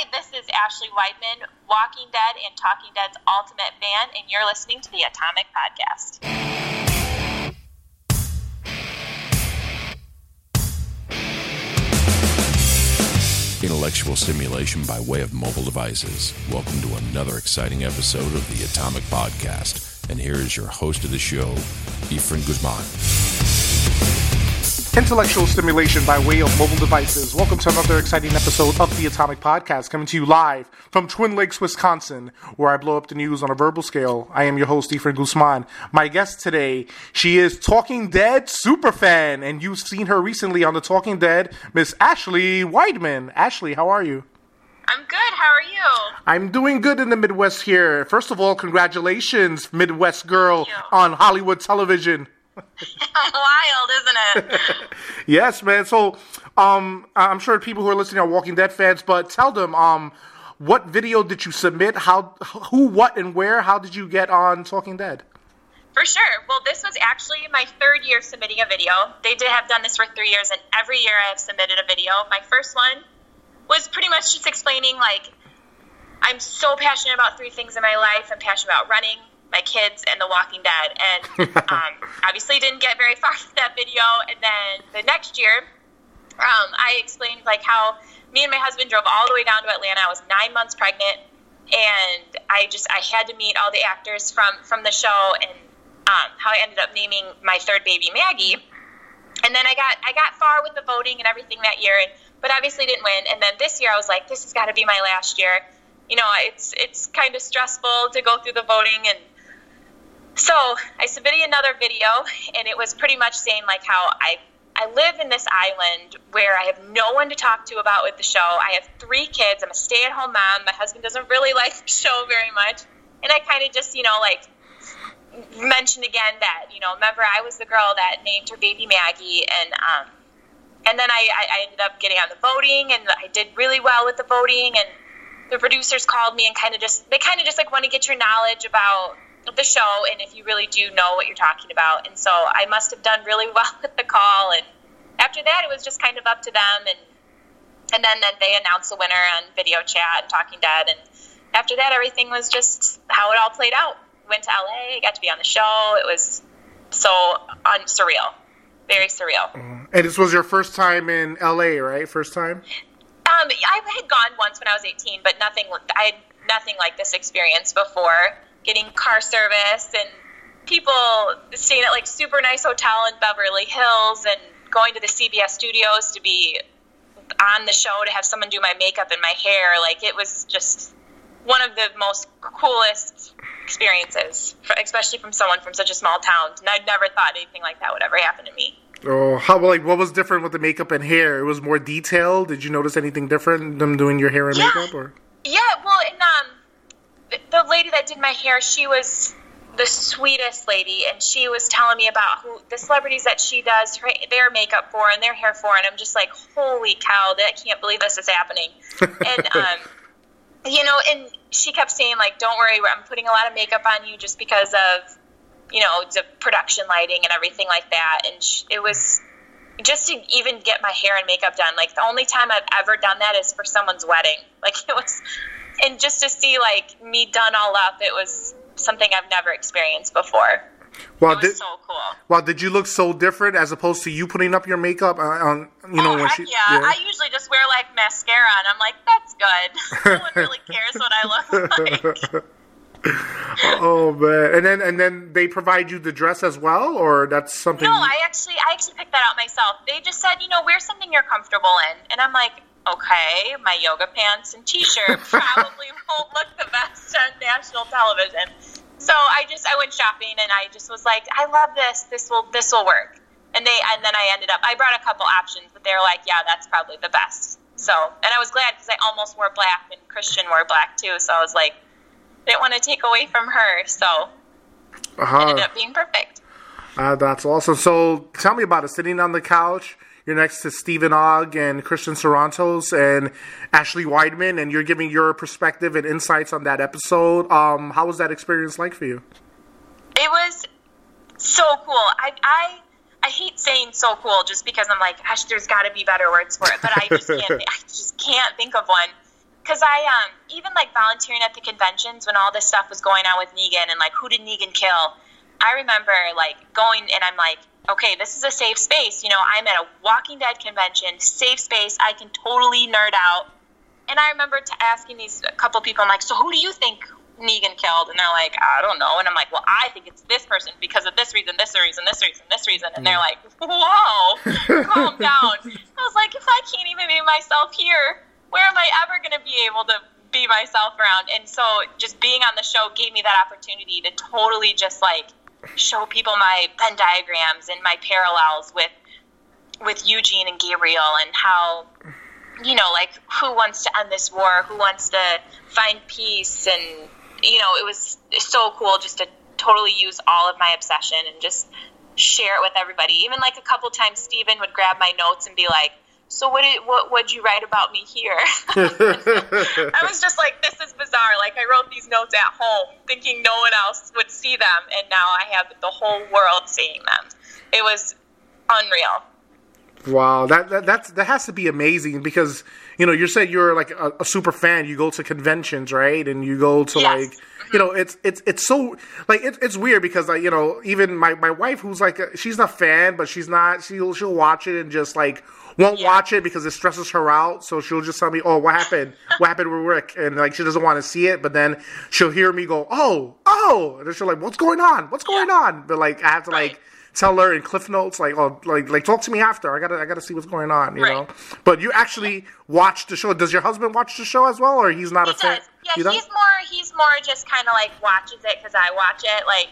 Hi, this is Ashley Weidman, Walking Dead and Talking Dead's ultimate fan, and you're listening to the Atomic Podcast. Intellectual stimulation by way of mobile devices. Welcome to another exciting episode of the Atomic Podcast. And here is your host of the show, Efren Guzman. Intellectual stimulation by way of mobile devices. Welcome to another exciting episode of the Atomic Podcast, coming to you live from Twin Lakes, Wisconsin, where I blow up the news on a verbal scale. I am your host, Efren Guzman. My guest today, she is Talking Dead superfan, and you've seen her recently on the Talking Dead, Miss Ashley Weidman. Ashley, how are you? I'm good. How are you? I'm doing good in the Midwest here. First of all, congratulations, Midwest girl on Hollywood television. Wild, isn't it? yes, man. So, um, I'm sure people who are listening are Walking Dead fans, but tell them, um, what video did you submit? How, who, what, and where? How did you get on Talking Dead? For sure. Well, this was actually my third year submitting a video. They did have done this for three years, and every year I have submitted a video. My first one was pretty much just explaining like I'm so passionate about three things in my life. I'm passionate about running, my kids and The Walking Dead, and um, obviously didn't get very far with that video. And then the next year, um, I explained like how me and my husband drove all the way down to Atlanta. I was nine months pregnant, and I just I had to meet all the actors from from the show, and um, how I ended up naming my third baby Maggie. And then I got I got far with the voting and everything that year, and, but obviously didn't win. And then this year I was like, this has got to be my last year. You know, it's it's kind of stressful to go through the voting and so I submitted another video, and it was pretty much saying like how I I live in this island where I have no one to talk to about with the show. I have three kids. I'm a stay-at-home mom. My husband doesn't really like the show very much, and I kind of just you know like mentioned again that you know remember I was the girl that named her baby Maggie, and um, and then I, I ended up getting on the voting, and I did really well with the voting, and the producers called me and kind of just they kind of just like want to get your knowledge about the show and if you really do know what you're talking about. And so I must have done really well with the call. And after that, it was just kind of up to them. And and then, then they announced the winner on video chat and Talking Dead. And after that, everything was just how it all played out. Went to LA, got to be on the show. It was so un- surreal, very surreal. Mm-hmm. And this was your first time in LA, right? First time. Um, I had gone once when I was 18, but nothing. I had nothing like this experience before getting car service and people staying at like super nice hotel in Beverly Hills and going to the CBS studios to be on the show to have someone do my makeup and my hair. Like it was just one of the most coolest experiences, especially from someone from such a small town. And I'd never thought anything like that would ever happen to me. Oh, how like what was different with the makeup and hair? It was more detailed. Did you notice anything different them doing your hair and yeah. makeup? Or yeah, well, and um, the lady that did my hair, she was the sweetest lady, and she was telling me about who the celebrities that she does her, their makeup for and their hair for, and I'm just like, holy cow, that can't believe this is happening. and um, you know, and she kept saying like, don't worry, I'm putting a lot of makeup on you just because of you know the production lighting and everything like that, and she, it was just to even get my hair and makeup done. Like the only time I've ever done that is for someone's wedding. Like it was and just to see like me done all up, it was something I've never experienced before. Well, did, so cool. Well, did you look so different as opposed to you putting up your makeup uh, on, you know, oh, when she? Yeah. yeah, I usually just wear like mascara, and I'm like, that's good. no one really cares what I look like. oh man! And then and then they provide you the dress as well, or that's something. No, I actually I actually picked that out myself. They just said, you know, wear something you're comfortable in, and I'm like, okay, my yoga pants and t-shirt probably won't look the best on national television. So I just I went shopping and I just was like, I love this. This will this will work. And they and then I ended up I brought a couple options, but they were like, yeah, that's probably the best. So and I was glad because I almost wore black and Christian wore black too. So I was like, didn't want to take away from her. So uh-huh. ended up being perfect. Uh, that's awesome. So tell me about it. Sitting on the couch you're next to Stephen Ogg and Christian Serratos and Ashley Weidman, and you're giving your perspective and insights on that episode. Um, how was that experience like for you? It was so cool. I, I I hate saying so cool just because I'm like, gosh, there's got to be better words for it, but I just can't. I just can't think of one because I um even like volunteering at the conventions when all this stuff was going on with Negan and like who did Negan kill? I remember like going and I'm like, okay, this is a safe space. You know, I'm at a Walking Dead convention, safe space. I can totally nerd out. And I remember to asking these a couple people, I'm like, so who do you think Negan killed? And they're like, I don't know. And I'm like, well, I think it's this person because of this reason, this reason, this reason, this reason. And they're mm. like, whoa, calm down. I was like, if I can't even be myself here, where am I ever going to be able to be myself around? And so just being on the show gave me that opportunity to totally just like show people my Venn diagrams and my parallels with with Eugene and Gabriel and how you know like who wants to end this war? Who wants to find peace? And you know it was so cool just to totally use all of my obsession and just share it with everybody. Even like a couple times Stephen would grab my notes and be like so what did what would you write about me here? I was just like, this is bizarre. Like I wrote these notes at home, thinking no one else would see them, and now I have the whole world seeing them. It was unreal. Wow, that, that that's that has to be amazing because you know you said you're like a, a super fan. You go to conventions, right? And you go to yes. like you know it's it's it's so like it, it's weird because like you know even my my wife who's like a, she's not a fan, but she's not she'll she'll watch it and just like won't yeah. watch it because it stresses her out. So she'll just tell me, "Oh, what happened? what happened with Rick?" And like she doesn't want to see it, but then she'll hear me go, "Oh, oh," and then she'll like, "What's going on? What's going yeah. on?" But like I have to like tell her in cliff notes like oh like like talk to me after. I gotta i gotta see what's going on you right. know? But you actually watch the show. Does your husband watch the show as well or he's not he a fan? yeah he's more he's more just kind of like watches it because i watch it. Like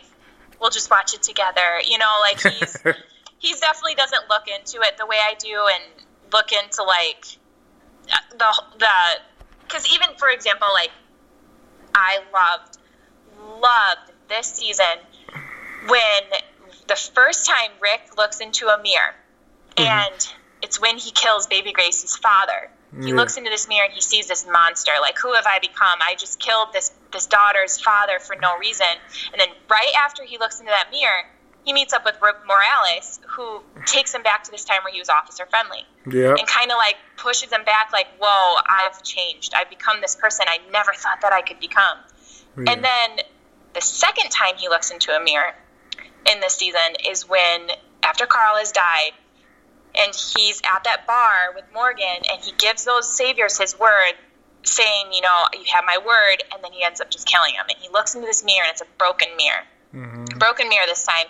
we'll just watch it together you know? Like he's he definitely doesn't look into it the way i do and look into like the the because even for example like i loved loved this season when the first time Rick looks into a mirror, mm-hmm. and it's when he kills baby Gracie's father. He yeah. looks into this mirror and he sees this monster. Like, who have I become? I just killed this this daughter's father for no reason. And then right after he looks into that mirror, he meets up with Rick Morales, who takes him back to this time where he was officer friendly. Yeah. And kind of like pushes him back, like, whoa, I've changed. I've become this person I never thought that I could become. Yeah. And then the second time he looks into a mirror, in this season is when after Carl has died and he's at that bar with Morgan and he gives those saviors his word saying, you know, you have my word, and then he ends up just killing him. And he looks into this mirror and it's a broken mirror. Mm-hmm. Broken mirror this time.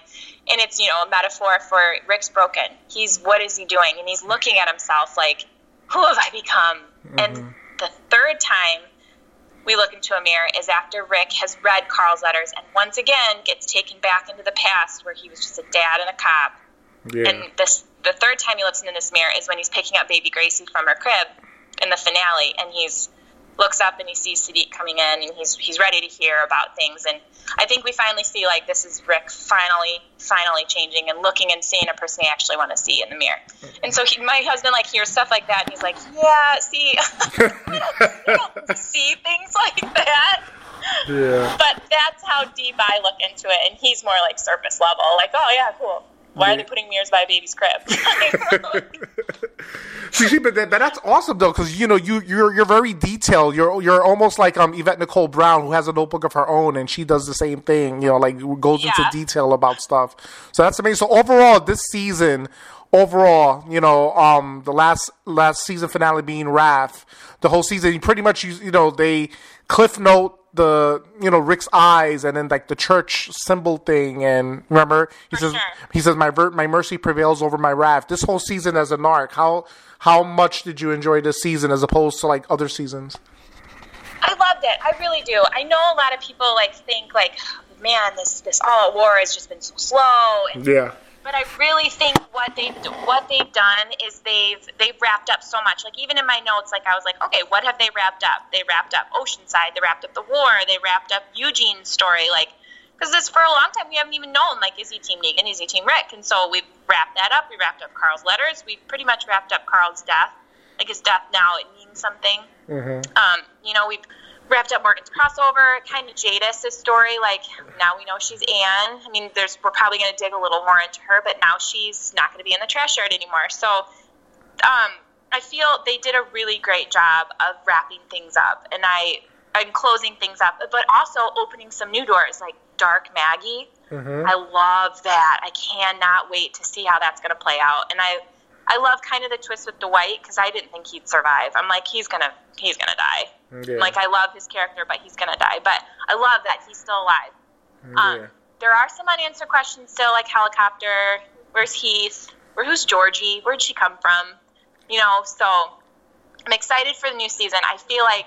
And it's, you know, a metaphor for Rick's broken. He's, what is he doing? And he's looking at himself like, who have I become? Mm-hmm. And the third time we look into a mirror is after Rick has read Carl's letters and once again gets taken back into the past where he was just a dad and a cop. Yeah. And this the third time he looks into this mirror is when he's picking up baby Gracie from her crib in the finale and he's looks up and he sees Siddiq coming in and he's he's ready to hear about things and I think we finally see like this is Rick finally finally changing and looking and seeing a person he actually want to see in the mirror. And so he, my husband like hears stuff like that and he's like, yeah, see, we don't see things like that. Yeah. But that's how deep I look into it, and he's more like surface level, like, oh yeah, cool. Why are they putting mirrors by a baby's crib? see, but, that, but that's awesome though, because you know you you're you're very detailed. You're you're almost like um Yvette Nicole Brown, who has a notebook of her own, and she does the same thing. You know, like goes yeah. into detail about stuff. So that's amazing. So overall, this season, overall, you know, um, the last last season finale being Wrath, the whole season, pretty much, you, you know, they cliff note the you know Rick's eyes and then like the church symbol thing and remember he For says sure. he says my ver- my mercy prevails over my wrath. This whole season as a arc, how how much did you enjoy this season as opposed to like other seasons? I loved it. I really do. I know a lot of people like think like, man, this this all out war has just been so slow. And, yeah but I really think what they what they've done is they've they've wrapped up so much. Like even in my notes, like I was like, okay, what have they wrapped up? They wrapped up Oceanside, they wrapped up the war, they wrapped up Eugene's story, like because this for a long time we haven't even known like is he Team Negan, is he Team Rick, and so we've wrapped that up. We wrapped up Carl's letters. We've pretty much wrapped up Carl's death. Like his death now it means something. Mm-hmm. Um, you know we've wrapped up Morgan's crossover, kind of Jadis' story. Like now we know she's Anne. I mean, there's we're probably going to dig a little more into her, but now she's not going to be in the trash yard anymore. So, um, I feel they did a really great job of wrapping things up, and I and closing things up, but also opening some new doors like Dark Maggie. Mm-hmm. I love that. I cannot wait to see how that's going to play out, and I. I love kind of the twist with Dwight because I didn't think he'd survive. I'm like, he's gonna, he's gonna die. Yeah. Like, I love his character, but he's gonna die. But I love that he's still alive. Um, Yeah. there are some unanswered questions still, like helicopter. Where's Heath? Where who's Georgie? Where'd she come from? You know, so I'm excited for the new season. I feel like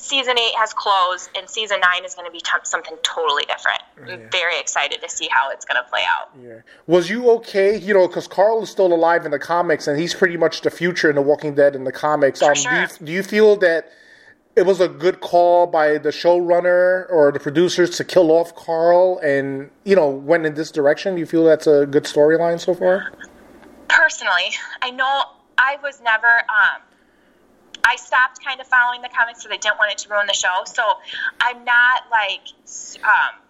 season eight has closed, and season nine is going to be t- something totally different. I'm very excited to see how it's going to play out. Yeah. Was you okay? You know, because Carl is still alive in the comics, and he's pretty much the future in The Walking Dead in the comics. Um, sure. do, you, do you feel that it was a good call by the showrunner or the producers to kill off Carl, and you know, went in this direction? Do you feel that's a good storyline so far? personally, I know I was never. Um, I stopped kind of following the comics because I didn't want it to ruin the show. So I'm not like um,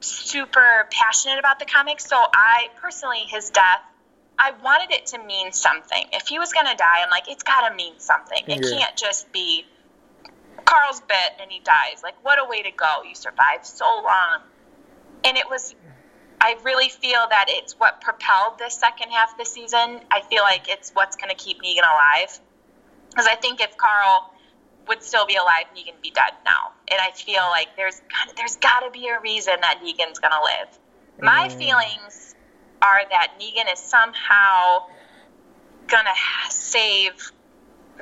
super passionate about the comics. So I personally, his death, I wanted it to mean something. If he was going to die, I'm like, it's got to mean something. It Yeah. can't just be Carl's bit and he dies. Like, what a way to go! You survived so long, and it was I really feel that it's what propelled this second half of the season. I feel like it's what's going to keep Negan alive. Because I think if Carl would still be alive, Negan be dead now. And I feel like there's gotta- there's got to be a reason that Negan's going to live. My mm. feelings are that Negan is somehow going to save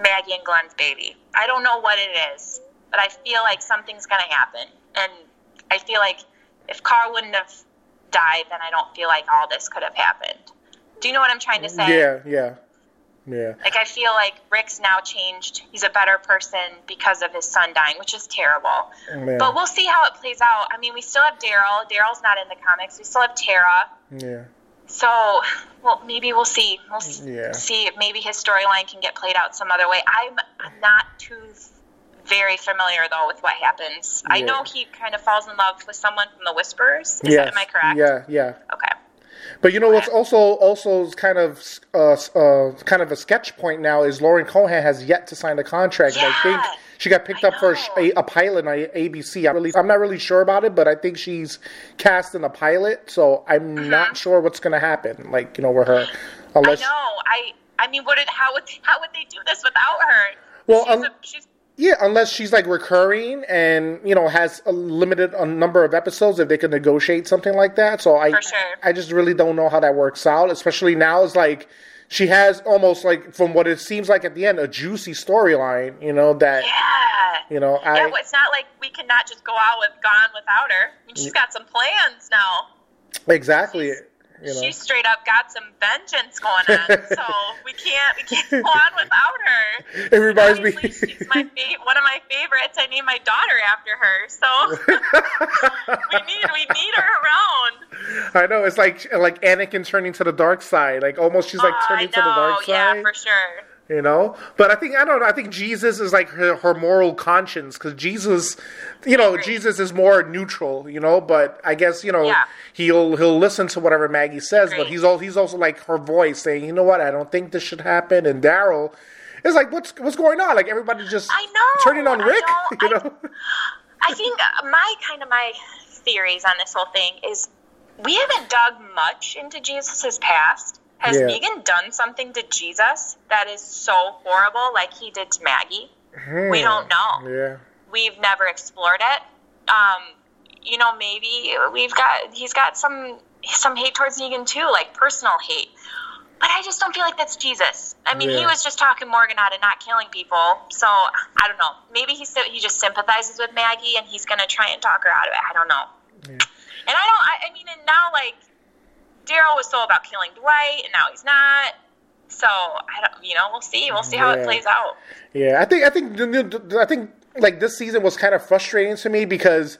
Maggie and Glenn's baby. I don't know what it is, but I feel like something's going to happen. And I feel like if Carl wouldn't have died, then I don't feel like all this could have happened. Do you know what I'm trying to say? Yeah, yeah, yeah. Like I feel like Rick's now changed. He's a better person because of his son dying, which is terrible. Yeah. But we'll see how it plays out. I mean, we still have Daryl. Daryl's not in the comics. We still have Tara. Yeah. So, well, maybe we'll see. We'll Yeah. see if maybe his storyline can get played out some other way. I'm, I'm not too very familiar though with what happens. I know he kind of falls in love with someone from the Whispers. Is Yes. that, am I correct? Yeah, yeah. Okay. But you know what's also also kind of uh, uh, kind of a sketch point now is Lauren Cohan has yet to sign a contract. I think she got picked I up for a, a, pilot on ABC. I'm really I'm not really sure about it, but I think she's cast in a pilot. So I'm not sure what's going to happen. Like you know, with her, unless Mm-hmm. I know. I I mean, would it? How would how would they do this without her? Well, she's, um, a, she's yeah, unless she's like recurring and you know has a limited a number of episodes if they could negotiate something like that. So I For sure. I just really don't know how that works out. Especially now, it's like she has almost like from what it seems like at the end a juicy storyline. You know that yeah. you know I yeah, well, it's not like we cannot just go out with Gone without her. I mean, she's mm. got some plans now. exactly. You know. She's straight up got some vengeance going on, so we can't we can't go on without her. It reminds me. She's my fa- one of my favorites. I named my daughter after her, so we need we need her around. I know it's like like Anakin turning to the dark side. Like almost she's like Oh, turning I to the dark side. yeah, for sure. You know? But i think i don't know i think jesus is like her, her moral conscience because jesus you know agree. jesus is more neutral you know? But i guess you know Yeah. he'll he'll listen to whatever maggie says but he's all he's also like her voice saying you know what? I don't think this should happen. And daryl is like what's what's going on? Like everybody's just I know, turning on I rick know, you I- know? I think my kind of my theories on this whole thing is we haven't dug much into Jesus's past. Has Yeah. Negan done something to Jesus that is so horrible, like he did to Maggie? We don't know. Hmm. yeah We've never explored it. Um, you know, maybe we've got he's got some some hate towards Negan too, like personal hate. But I just don't feel like that's Jesus. I mean, he was just talking Morgan out of not killing people. So I don't know. Maybe he he just sympathizes with Maggie and he's gonna try and talk her out of it. I don't know. And I don't. I, I mean, and now like Daryl was so about killing Dwight, and now he's not. So I don't. You know, we'll see. We'll see how Yeah. it plays out. Yeah, I think I think I think like this season was kind of frustrating to me because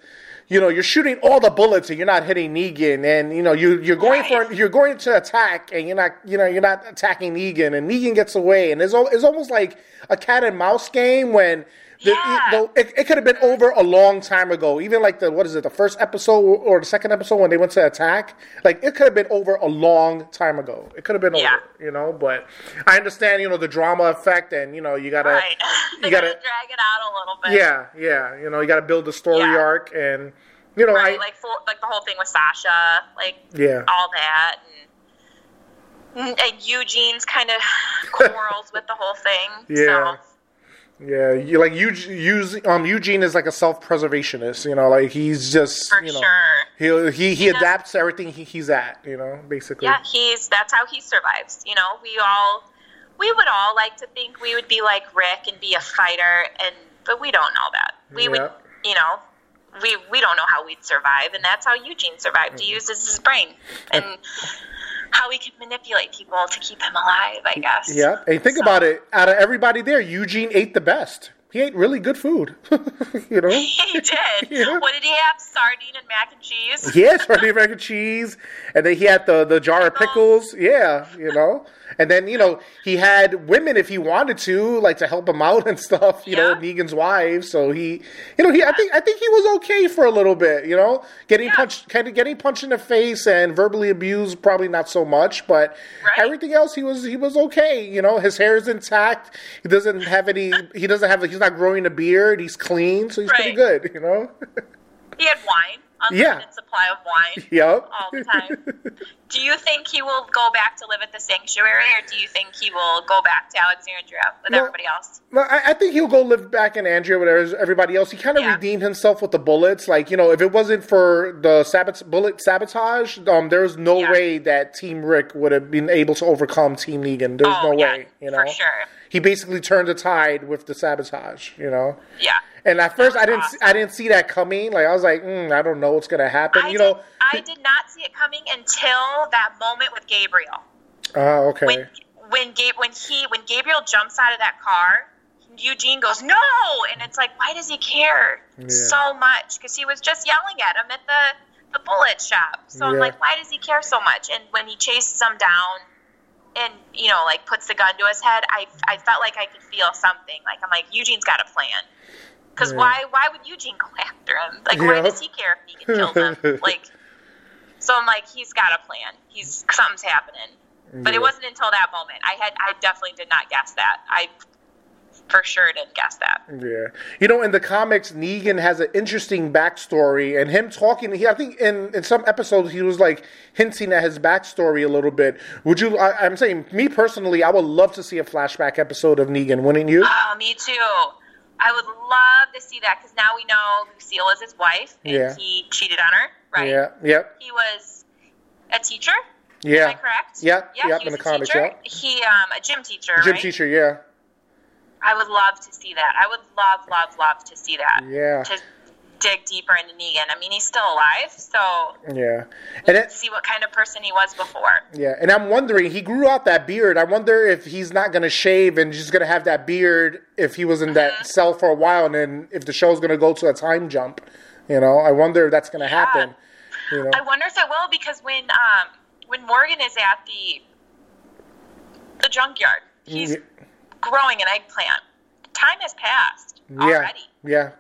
you know you're shooting all the bullets and you're not hitting Negan, and you know you you're going for you're going to attack and you're not you know you're not attacking Negan, and Negan gets away, and it's it's almost like a cat and mouse game when Yeah. the- it, it could have been over a long time ago. Even like the what is it, the first episode or the second episode when they went to attack. Like it could have been over a long time ago. It could have been Yeah. over, you know. But I understand, you know, the drama effect, and you know, you gotta, Right. you gotta, gotta, drag it out a little bit. yeah, yeah, you know, you gotta build the story Yeah. arc, and you know, Right. I, like full, like the whole thing with Sasha, like yeah, all that, and, and Eugene's kind of quarrels with the whole thing. Yeah. So yeah. You like Eugene, um, Eugene is like a self-preservationist, you know, like he's just, for you know, sure. he he he You know- adapts to everything he, he's at, you know, basically. Yeah, he's that's how he survives. You know, we all we would all like to think we would be like Rick and be a fighter, and but we don't know that. We would, you know, we we don't know how we'd survive, and that's how Eugene survived. Mm-hmm. He uses his brain and how he can manipulate people to keep him alive. I guess. Yeah, and think So- about it. Out of everybody there, Eugene ate the best. He ate really good food. you know. He did. Yeah. What did he have? Sardine and mac and cheese. Yeah, sardine and mac and cheese, and then he had the the jar of oh. pickles. Yeah, you know, and then you know he had women if he wanted to, like to help him out and stuff. You know, Negan's wife. So he, you know, he I think I think he was okay for a little bit. You know, getting Yeah. punched, kind of getting punched in the face and verbally abused, probably not so much, but Right. everything else he was he was okay. You know, his hair is intact. He doesn't have any. He doesn't have. He's not growing a beard. He's clean, so he's pretty good. You know. He had wine, unlimited Yeah. supply of wine. yep. all the time. do you think he will go back to live at the sanctuary, or do you think he will go back to Alexandria with No. everybody else? Well, I, I think he'll go live back in Andrea with everybody else. He kind of Yeah. redeemed himself with the bullets. Like you know, if it wasn't for the sabot- bullet sabotage, um, there's no Yeah. way that Team Rick would have been able to overcome Team Negan. There's oh no yeah, way. You know, for sure. he basically turned the tide with the sabotage. You know. Yeah. And at first, I didn't, awesome. I didn't see that coming. Like I was like, mm, I don't know what's gonna happen. I you did, know. I did not see it coming until that moment with Gabriel. Oh, okay. When when Gabe when he when Gabriel jumps out of that car, Eugene goes no, and it's like, why does he care Yeah. so much? Because he was just yelling at him at the the bullet shop. So I'm like, why does he care so much? And when he chases him down, and you know, like puts the gun to his head, I I felt like I could feel something. Like I'm like, Eugene's got a plan. Because Yeah. why why would Eugene go after him? Like, why does he care if he can kill him? like, so I'm like, he's got a plan. He's something's happening. But Yeah. it wasn't until that moment. I had I definitely did not guess that. I for sure didn't guess that. Yeah, you know, in the comics, Negan has an interesting backstory, and him talking. He, I think, in in some episodes, he was like hinting at his backstory a little bit. Would you? I, I'm saying, me personally, I would love to see a flashback episode of Negan. Wouldn't you? Oh, me too. I would love to see that because now we know Lucille is his wife and Yeah. he cheated on her, right? Yeah. Yep. He was a teacher. Yeah. Am I correct? Yep, Yeah. yep, he in was the a comics, teacher. yep. He um a gym teacher. Gym right? teacher. Yeah. I would love to see that. I would love, love, love to see that. Yeah. To dig deeper into Negan. I mean, he's still alive, so Yeah. And it, see what kind of person he was before. Yeah, and I'm wondering, he grew out that beard. I wonder if he's not going to shave and just going to have that beard if he was in that Mm-hmm. cell for a while, and then if the show's going to go to a time jump. You know, I wonder if that's going to happen. You know, I wonder if it will because when um when Morgan is at the the junkyard, he's Yeah. growing an eggplant. Time has passed yeah, yeah,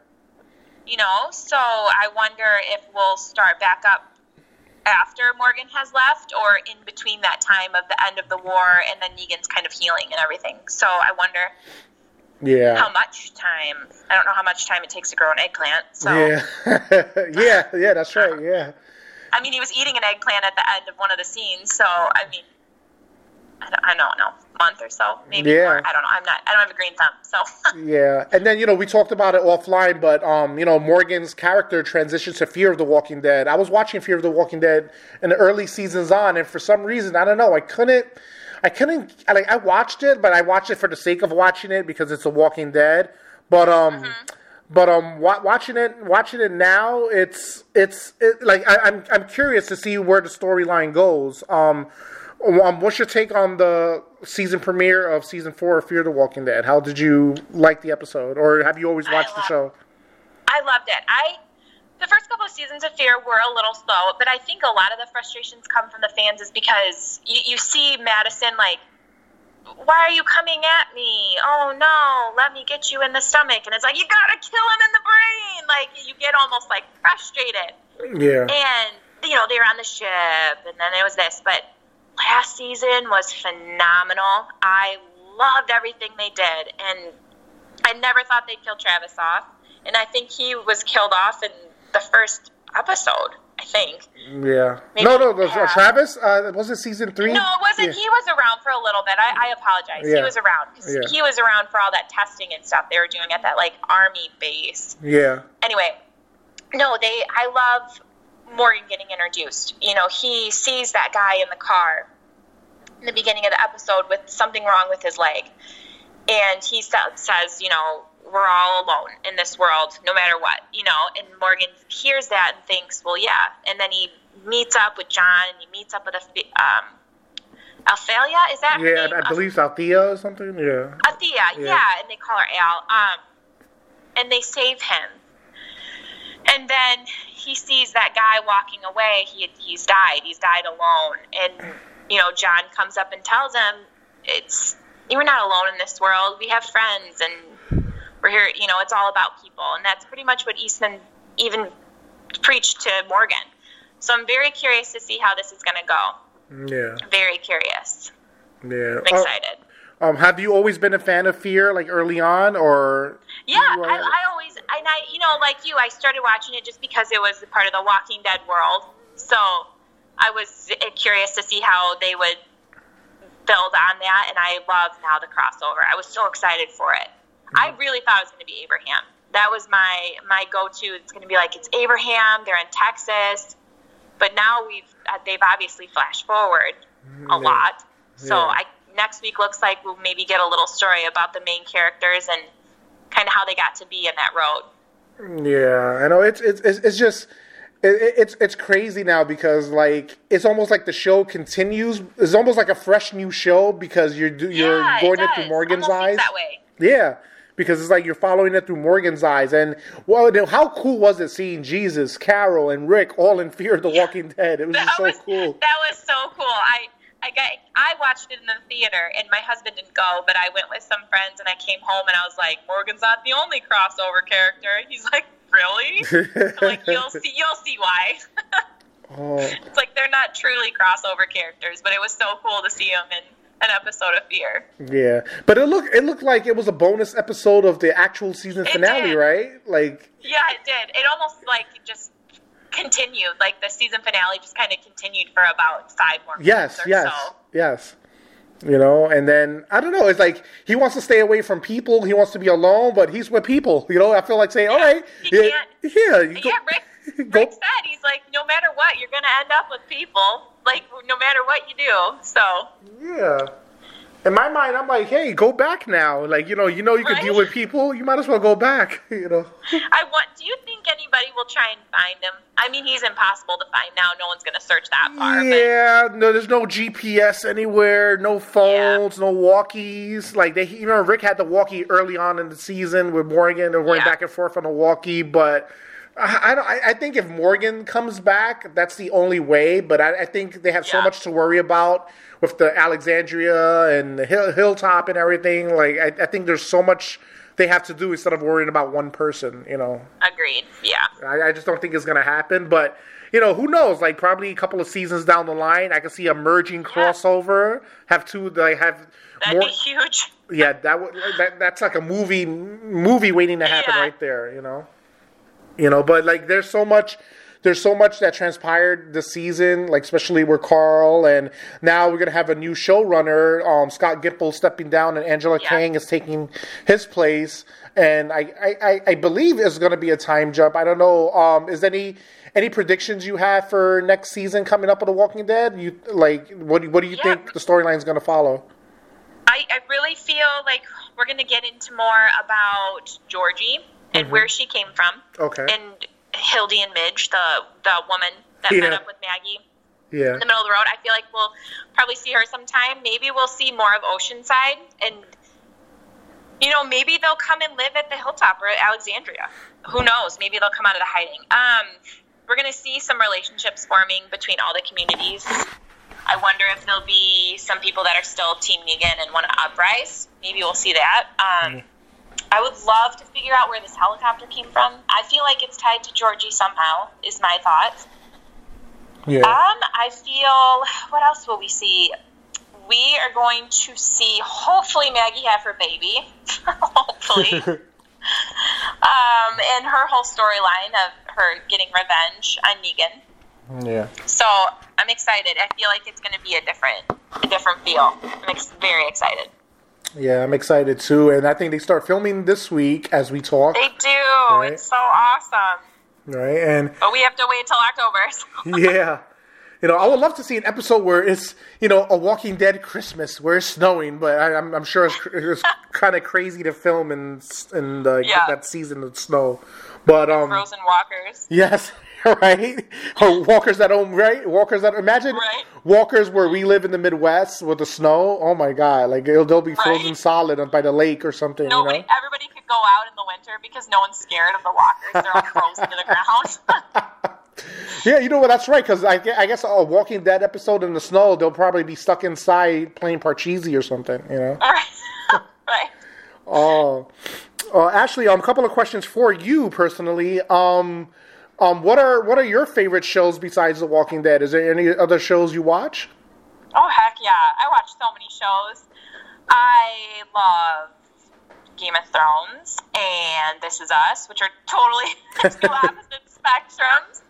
You know, so I wonder if we'll start back up after Morgan has left or in between that time of the end of the war and then Negan's kind of healing and everything. So I wonder yeah, how much time. I don't know how much time it takes to grow an eggplant. So yeah, yeah, yeah. That's right. Yeah, I mean, he was eating an eggplant at the end of one of the scenes. So I mean, I don't, I don't know, month or so, maybe. Yeah. More. I don't know. I'm not. I don't have a green thumb. So yeah. And then you know we talked about it offline, but um, you know Morgan's character transitions to Fear of the Walking Dead. I was watching Fear of the Walking Dead in the early seasons on, and for some reason I don't know, I couldn't. I couldn't I, like I watched it, but I watched it for the sake of watching it because it's a Walking Dead. But um, but um, wa- watching it watching it now, it's it's it, like I, I'm I'm curious to see where the storyline goes. Um, um, what's your take on the season premiere of season four of Fear the Walking Dead? How did you like the episode, or have you always watched the show? I loved it. I the first couple of seasons of Fear were a little slow, but I think a lot of the frustrations come from the fans is because you, you see Madison like why are you coming at me? Oh no, let me get you in the stomach. And it's like, you gotta kill him in the brain. Like, you get almost like frustrated. Yeah. And, you know, they were on the ship, and then it was this. But last season was phenomenal. I loved everything they did. And I never thought they'd kill Travis off. And I think he was killed off in the first episode. I think. Yeah. Maybe no, no, no. yeah. Travis, uh, was it season three? No, it wasn't. Yeah. He was around for a little bit. I, I apologize. Yeah. He was around. Yeah. he was around for all that testing and stuff they were doing at that like army base. Yeah. Anyway, no, they. I love Morgan getting introduced. You know, he sees that guy in the car in the beginning of the episode with something wrong with his leg, and he says, you know, we're all alone in this world, no matter what, you know. And Morgan hears that and thinks, well, yeah. And then he meets up with John, and he meets up with a um, Alphalia. Is that her Yeah, name? I believe Althea or something. Yeah. Athea, yeah. and they call her Al. Um, and they save him. And then he sees that guy walking away. He he's died. He's died alone. And you know, John comes up and tells him, "It's you're not alone in this world. We have friends, and we're here. You know, it's all about people." And that's pretty much what Eastman even preached to Morgan. So I'm very curious to see how this is going to go. Yeah. Very curious. Yeah. I'm excited. Um, have you always been a fan of Fear, like early on, or? Yeah, I, I always, and I, you know, like you, I started watching it just because it was part of the Walking Dead world. So I was curious to see how they would build on that, and I love now the crossover. I was so excited for it. I really thought it was going to be Abraham. That was my my go to. It's going to be like it's Abraham. They're in Texas, but now we've uh, they've obviously flashed forward a Yeah. lot. So Yeah. I next week looks like we'll maybe get a little story about the main characters and kind of how they got to be in that road. Yeah, I know it's it's it's, just it, it- it's it's crazy now because like it's almost like the show continues. It's almost like a fresh new show because you're you're yeah, going it, it, through Morgan's eyes. that way. Yeah, because it's like you're following it through Morgan's eyes. And well, how cool was it seeing Jesus, Carol, and Rick all in Fear of the Walking Dead? It was That just so was cool. that was so cool. I I got I watched it in the theater and my husband didn't go, but I went with some friends and I came home and I was like, Morgan's not the only crossover character. He's like, really? Like you'll see you'll see why. oh, it's like they're not truly crossover characters, but it was so cool to see them in an episode of Fear. yeah, but it looked it looked like it was a bonus episode of the actual season It finale, did. right? Like Yeah, it did. It almost like just continued. Like the season finale just kind of continued for about five more Yes, or yes, so. yes. You know, and then I don't know. It's like he wants to stay away from people. He wants to be alone, but he's with people. You know, I feel like saying, "All right, He yeah, can't- yeah, you go- Yeah, Rick, go- Rick said he's like, no matter what, you're gonna end up with people. Like no matter what you do. So yeah." In my mind, I'm like, "Hey, go back now. Like, you know, you know, you can Right? deal with people. You might as well go back. You know." I want. Do you think anybody will try and find him? I mean, he's impossible to find now. No one's gonna search that far. Yeah, no, there's no GPS anywhere, no phones, no walkies. Like they, you know, Rick had the walkie early on in the season with Morgan. They're going Yeah. back and forth on the walkie, but I, I don't. I, I think if Morgan comes back, that's the only way. But I, I think they have so much to worry about with the Alexandria and the hill, hilltop and everything. Like I, I think there's so much they have to do instead of worrying about one person. You know. Agreed. Yeah. I, I just don't think it's gonna happen. But you know, who knows? Like probably a couple of seasons down the line, I could see a merging crossover. Have two, like have That'd more. be huge. Yeah, that would that, that's like a movie movie waiting to happen Yeah. right there. You know, you know. But like, there's so much. There's so much that transpired this season, like especially with Carl, and now we're gonna have a new showrunner, um, Scott Gimple stepping down, and Angela Yeah. Kang is taking his place. And I, I, I- believe it's gonna be a time jump. I don't know. Um, is any any predictions you have for next season coming up of The Walking Dead? You like what? do- What do you Yeah. think the storyline is gonna follow? I, I really feel like we're going to get into more about Georgie and where she came from. Mm-hmm. Okay. And Hildy and Midge, the the woman that Yeah. met up with Maggie Yeah. in the middle of the road. I feel like we'll probably see her sometime. Maybe we'll see more of Oceanside and you know, maybe they'll come and live at the hilltop or at Alexandria. Who knows? Maybe they'll come out of the hiding. Um, we're gonna see some relationships forming between all the communities. I wonder if there'll be some people that are still Team Negan and want to uprise. Maybe we'll see that. Um, I would love to figure out where this helicopter came from. I feel like it's tied to Georgie somehow. Is my thought. Yeah. Um, I feel. What else will we see? We are going to see. Hopefully, Maggie have her baby. hopefully. um, and her whole storyline of her getting revenge on Negan. yeah. So I'm excited. I feel like it's going to be a different, a different feel. I'm ex- very excited. Yeah, I'm excited too, and I think they start filming this week as we talk. They do. Right. It's so awesome. Right, and But we have to wait till October. So. yeah. You know, I would love to see an episode where it's, you know, a Walking Dead Christmas where it's snowing, but I, I'm, I'm sure it's, it's kind of crazy to film and and uh, Yeah. get that season of snow. But um, Frozen walkers. yes, right. Or walkers that own right, walkers that imagine Right. walkers where we live in the Midwest with the snow. Oh my God, like it'll, they'll be frozen Right. solid by the lake or something. Nobody, you know. everybody could go out in the winter because no one's scared of the walkers. They're all frozen to the ground. Yeah, you know what? That's right. Because I, I guess a Walking Dead episode in the snow, they'll probably be stuck inside playing Parcheesi or something. You know. All right. right. Oh, uh, Ashley, um, a couple of questions for you personally. Um, um, what are what are your favorite shows besides The Walking Dead? Is there any other shows you watch? Oh heck yeah! I watch so many shows. I love Game of Thrones and This Is Us, which are totally two opposite spectrums.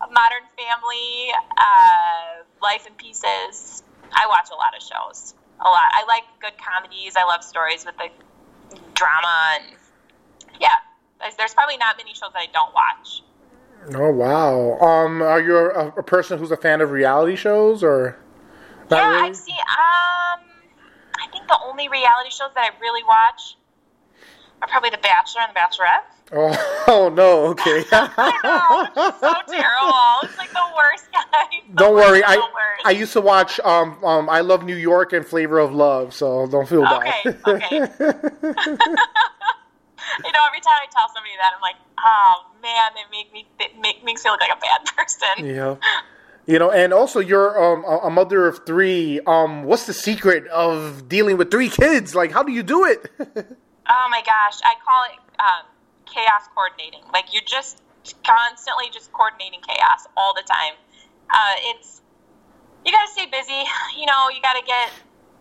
Modern Family, uh, Life in Pieces. I watch a lot of shows. A lot. I like good comedies. I love stories with the drama and yeah. There's, probably not many shows that I don't watch. Oh wow. Um, are you a, a person who's a fan of reality shows or? Yeah, really? I've seen. Um, I think the only reality shows that I really watch are probably The Bachelor and The Bachelorette. Oh, oh no. Okay. I know, it's so terrible. It's like the worst guy. Don't worst worry. I worst. I used to watch um um I Love New York and Flavor of Love, so don't feel Okay, bad. okay. you know, every time I tell somebody that, I'm like, oh man, it make me it make makes me look like a bad person. Yeah. You know, and also you're um, a mother of three. Um, what's the secret of dealing with three kids? Like, how do you do it? Oh my gosh, I call it um, chaos coordinating. Like you're just constantly just coordinating chaos all the time. Uh, it's you got to stay busy. You know, you got to get.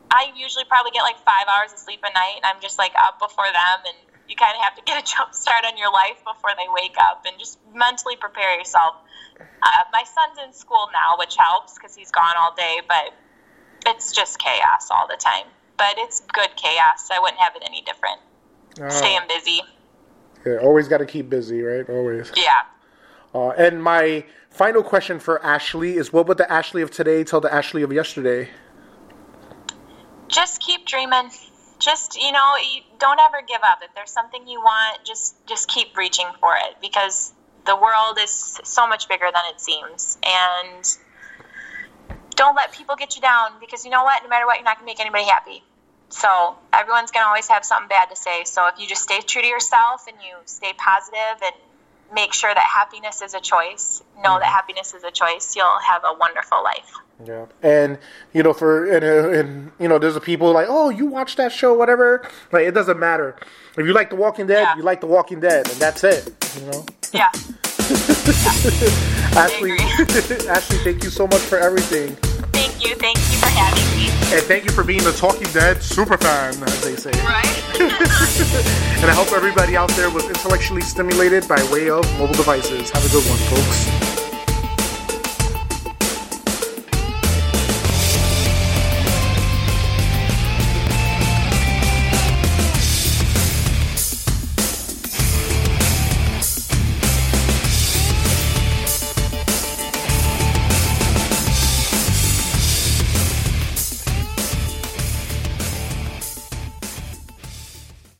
I usually probably get like five hours of sleep a night, and I'm just like up before them, and you kind of have to get a jump start on your life before they wake up, and just mentally prepare yourself. Uh, my son's in school now, which helps because he's gone all day, but it's just chaos all the time. But it's good chaos. I wouldn't have it any different. Staying busy. Yeah, always got to keep busy, right? Always. Yeah. Uh, and my final question for Ashley is: What would the Ashley of today tell the Ashley of yesterday? Just keep dreaming. Just you know, you don't ever give up. If there's something you want, just just keep reaching for it because the world is so much bigger than it seems. And don't let people get you down because you know what? No matter what, you're not gonna make anybody happy. So everyone's gonna always have something bad to say. So if you just stay true to yourself and you stay positive and make sure that happiness is a choice, know that happiness is a choice, you'll have a wonderful life. Yeah, and you know, for and, uh, and you know, there's a people like, oh, you watch that show, whatever. Like, it doesn't matter. If you like The Walking Dead, Yeah. you like The Walking Dead, and that's it. You know, Yeah. Ashley. Ashley, thank you so much for everything, and thank you for being the Talking Dead super fan, as they say. Right? And I hope everybody out there was intellectually stimulated by way of mobile devices. Have a good one, folks.